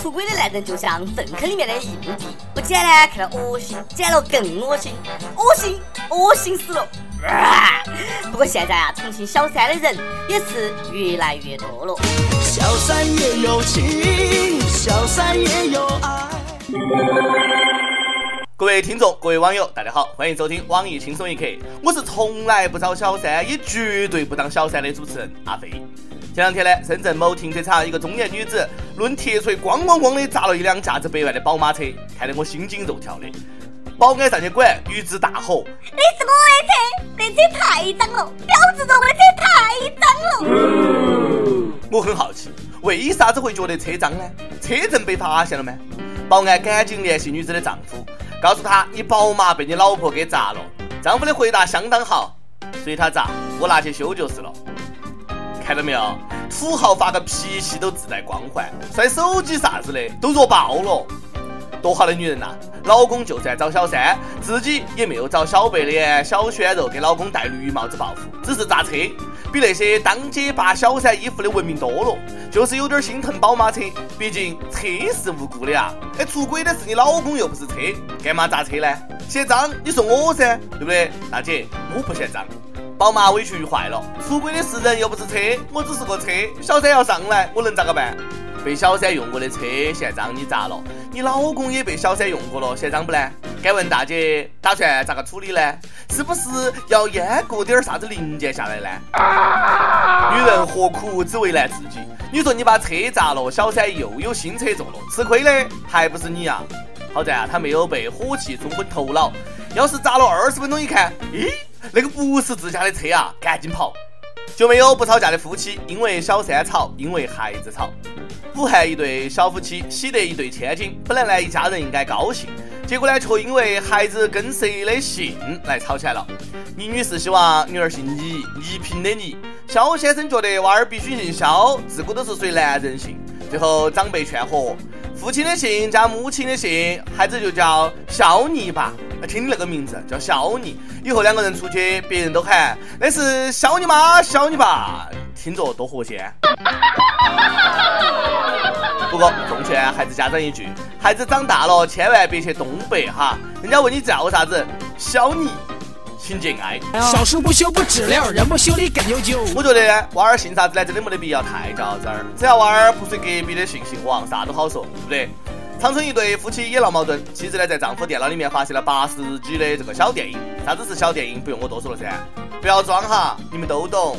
出轨的男人就像粪坑里面的硬币，不捡呢看到恶心，捡了更恶心，恶心，恶心死了。不过现在啊，同情小三的人也是越来越多了。小三也有情，小三也有爱。各位听众，各位网友，大家好，欢迎收听网易轻松一刻。我是从来不找小三，也绝对不当小三的主持人阿飞。前两天呢，深圳某停车场一个中年女子抡铁锤咣咣咣的砸了一辆价值百万的宝马车，看得我心惊肉跳的。保安上去管，女子大吼：“那是我的车，那车太脏了，标志着我的车太脏了。”我很好奇，为啥子会觉得车脏呢？车证被发现了吗？保安赶紧联系女子的丈夫，告诉他：“你宝马被你老婆给砸了。”丈夫的回答相当好：“随他砸，我拿去修就是了。”看到没有？土豪发个脾气都自带光环，摔手机啥子的都弱爆了。多好的女人呐！老公就算找小三，自己也没有找小白脸、小鲜肉给老公戴绿帽子报复，只是砸车，比那些当街扒小三衣服的文明多了。就是有点心疼宝马车，毕竟车是无辜的啊！哎，出轨的是你老公，又不是车，干嘛砸车呢？嫌脏你说我噻，对不对？大姐，我不嫌脏。宝马委屈坏了，出轨的是人又不是车，我只是个车，小三要上来，我能咋个办？被小三用过的车嫌脏，你砸了？你老公也被小三用过了，嫌脏不呢？敢问大姐，打算咋个处理呢？是不是要阉割点啥子零件下来呢？女人何苦只为难自己？你说你把车砸了，小三又有新车坐了，吃亏的还不是你呀？好在啊，他没有被火气冲昏头脑。要是砸了二十分钟，一看，咦，那个不是自家的车啊，赶紧跑。就没有不吵架的夫妻，因为小三吵，因为孩子吵。武汉一对小夫妻喜得一对千金，本来呢一家人应该高兴，结果呢却因为孩子跟谁的姓来吵起来了。倪女士希望女儿姓倪，倪萍的倪。肖先生觉得娃儿必须姓肖，自古都是随男人姓。最后长辈劝和，父亲的姓加母亲的姓，孩子就叫肖尼吧。听你那个名字叫肖尼，以后两个人出去，别人都喊那是肖尼妈、肖尼爸，听着多和谐。不过，奉劝孩子家长一句：孩子长大了，千万别去东北哈。人家问你叫啥子，小尼，请节哀。小树不修不直了，人不修理更悠久。我觉得呢娃儿姓啥子呢，真的没得必要太较真儿。只要娃儿不随隔壁的姓姓王，啥都好说，对不对？长春一对夫妻也闹矛盾，妻子呢在丈夫电脑里面发现了八十 G 的这个小电影。啥子是小电影？不用我多说了噻，不要装哈，你们都懂。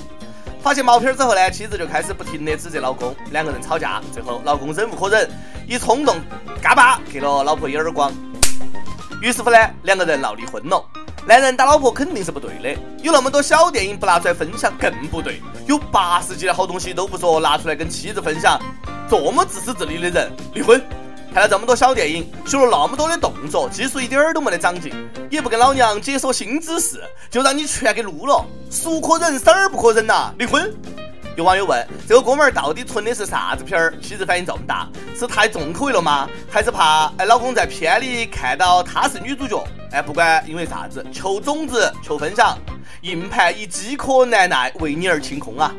发现毛片之后呢，妻子就开始不停的指责老公，两个人吵架，最后老公忍无可忍，一冲动，嘎巴给了老婆一耳光。于是乎呢，两个人闹离婚了。男人打老婆肯定是不对的，有那么多小电影不拿出来分享更不对。有八十集的好东西都不说，拿出来跟妻子分享，这么自私自利的人，离婚。看了这么多小电影，学了那么多的动作，技术一点儿都没得长进，也不跟老娘解锁新姿势，就让你全给撸了，孰可忍，生儿不可忍呐！离婚。有网友问：这个哥们儿到底存的是啥子片儿？妻子反应这么大，是太重口味了吗？还是怕哎老公在片里看到她是女主角？哎，不管因为啥子，求种子，求分享，硬盘已饥渴难耐，为你而清空啊！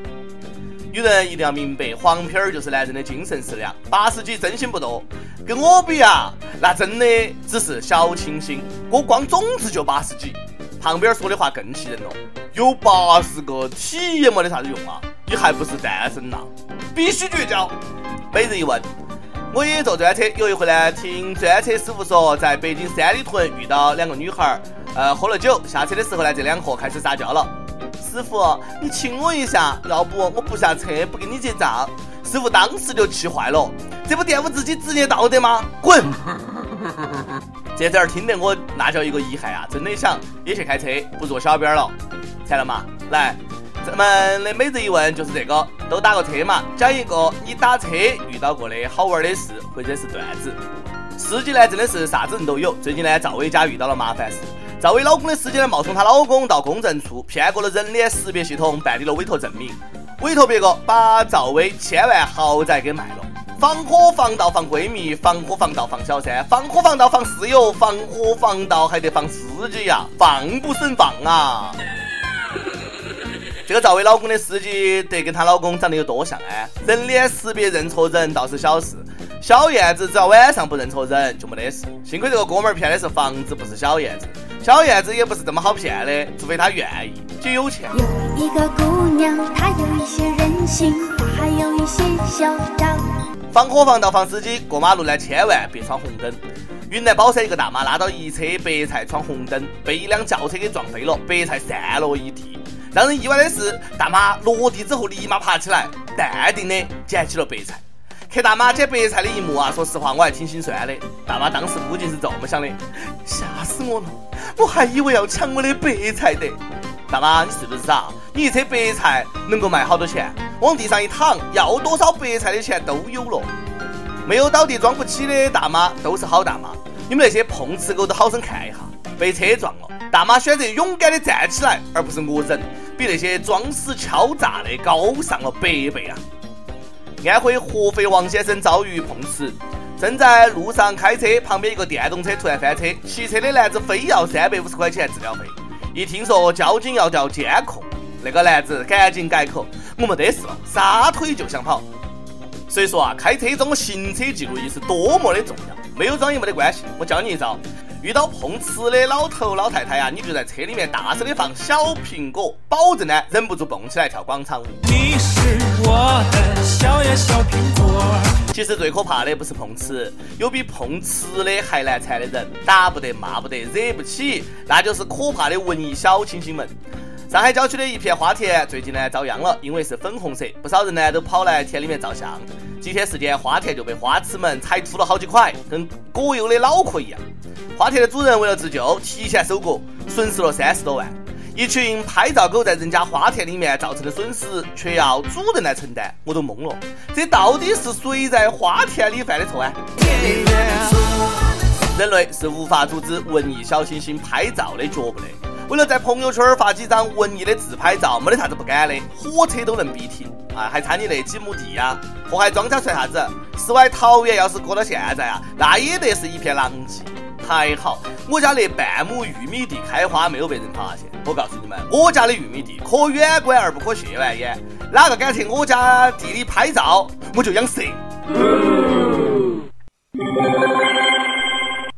女人一定要明白，黄片儿就是男人的精神食粮。八十几真心不多，跟我比啊，那真的只是小清新。我光种子就八十几。旁边说的话更气人了，有八十个体也没得啥子用啊！你还不是单身呐？必须绝交。每日一问，我也坐专车，有一回呢，听专车师傅说，在北京三里屯遇到两个女孩儿，呃，喝了酒，下车的时候呢，这两伙开始撒娇了。师傅，你亲我一下，要不我不下车，不给你结账。师傅当时就气坏了，这不玷污自己职业道德吗？滚！这点儿听得我那叫一个遗憾啊！真的想也去开车，不坐小编了。馋了吗？来，咱们的每日一问就是这个，都打个车嘛，讲一个你打车遇到过的好玩的事或者是段子。司机呢真的是啥子人都有。最近呢，赵薇家遇到了麻烦事。赵薇老公的司机呢，冒充她老公到公证处骗过了人脸识别系统，办理了委托证明，委托别个把赵薇千万豪宅给卖了，防火防盗防闺蜜，防火防盗防小三，防火防盗防室友，防火防盗还得防司机呀，防不胜防啊！这个赵薇老公的司机得跟她老公长得有多像啊？人脸识别认错人倒是小事。小燕子只要晚上不认错人就没得事。幸亏这个哥们儿骗的是房子，不是小燕子。小燕子也不是这么好骗的，除非她愿意，就有钱。有一个姑娘，她有一些任性，她还有一些嚣张。防火防盗防司机过马路呢，千万别闯红灯。云南保山一个大妈拉到一车白菜闯红灯，被一辆轿车给撞飞了，白菜散落一地。让人意外的是，大妈落地之后立马爬起来，淡定的捡起了白菜。看大妈捡白菜的一幕啊，说实话我还挺心酸的。大妈当时估计是这么想的：吓死我了，我还以为要抢我的白菜的。大妈，你是不是傻？你一车白菜能够卖好多钱？往地上一躺，要多少白菜的钱都有了。没有倒地装不起的大妈都是好大妈。你们那些碰瓷狗都好生看一下，被车撞了，大妈选择勇敢的站起来，而不是讹人，比那些装死敲诈的高上了百倍啊！安徽合肥王先生遭遇碰瓷，正在路上开车，旁边一个电动车突然翻车，骑车的男子非要三百五十块钱治疗费，一听说交警要调监控，那个男子赶紧改口，我没得事了，撒腿就想跑。所以说啊，开车装个行车记录仪是多么的重要。没有装也没得关系，我教你一招。遇到碰瓷的老头老太太呀，你就在车里面大声的放小苹果，保证呢忍不住蹦起来跳广场舞。你是我的小呀小苹果。其实最可怕的不是碰瓷，有比碰瓷的还难缠的人，打不得骂不得惹不起，那就是可怕的文艺小清新们。上海郊区的一片花田最近呢遭殃了，因为是粉红色，不少人呢都跑来田里面照相。几天时间，花田就被花痴们踩秃了好几块，跟葛优的脑壳一样。花田的主人为了自救，提前收割，损失了三十多万。一群拍照狗在人家花田里面造成的损失，却要主人来承担，我都懵了。这到底是谁在花田里犯的错啊？人类是无法阻止文艺小清新拍照的脚步的。为了在朋友圈发几张文艺的自拍照，没得啥子不敢的，火车都能逼停啊！还差你那几亩地呀？祸害庄稼算啥子？世外桃源要是过到现在啊，那也得是一片狼藉。还好我家那半亩玉米地开花没有被人发现。我告诉你们，我家的玉米地可远观而不可亵玩焉，哪个敢去我家地里拍照，我就养蛇。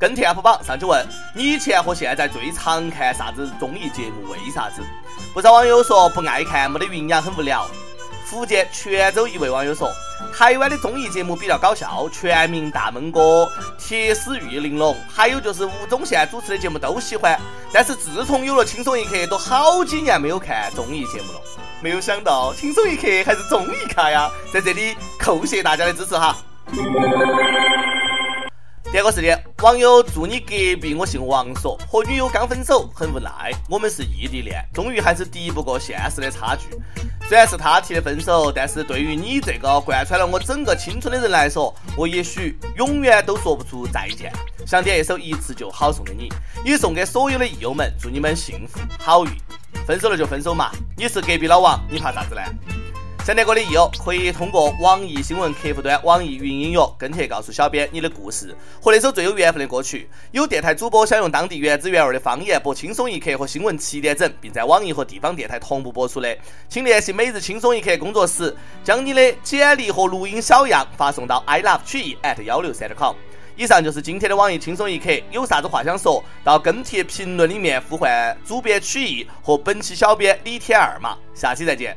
跟帖 UP 榜上去问：你以前和现在最常看啥子综艺节目？为啥子？不少网友说不爱看，没得营养，很无聊。福建泉州一位网友说：台湾的综艺节目比较搞笑，《全民大闷锅》《铁丝玉玲珑》，还有就是吴宗宪主持的节目都喜欢。但是自从有了轻松一刻，都好几年没有看综艺节目了。没有想到轻松一刻还是综艺咖呀！在这里叩谢大家的支持哈。第二个事件，网友住你隔壁，我姓王，说和女友刚分手，很无奈。我们是异地恋，终于还是敌不过现实的差距。虽然是他提的分手，但是对于你这个贯穿了我整个青春的人来说，我也许永远都说不出再见。想点一首一次就好送给你，也送给所有的益友们，祝你们幸福好运。分手了就分手嘛，你是隔壁老王，你怕啥子呢？想点歌的益友可以通过网易新闻客户端、网易云音乐跟帖告诉小编你的故事和那首最有缘分的歌曲。有电台主播想用当地原汁原味的方言播《轻松一刻》和新闻七点整，并在网易和地方电台同步播出的，请联系每日轻松一刻工作室，将你的简历和录音小样发送到 i love 曲艺 at 幺六三 com。以上就是今天的网易轻松一刻，有啥子话想说到跟帖评论里面呼唤主编曲艺和本期小编李天二嘛，下期再见。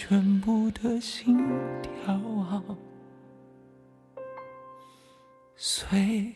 全部的心跳啊，随。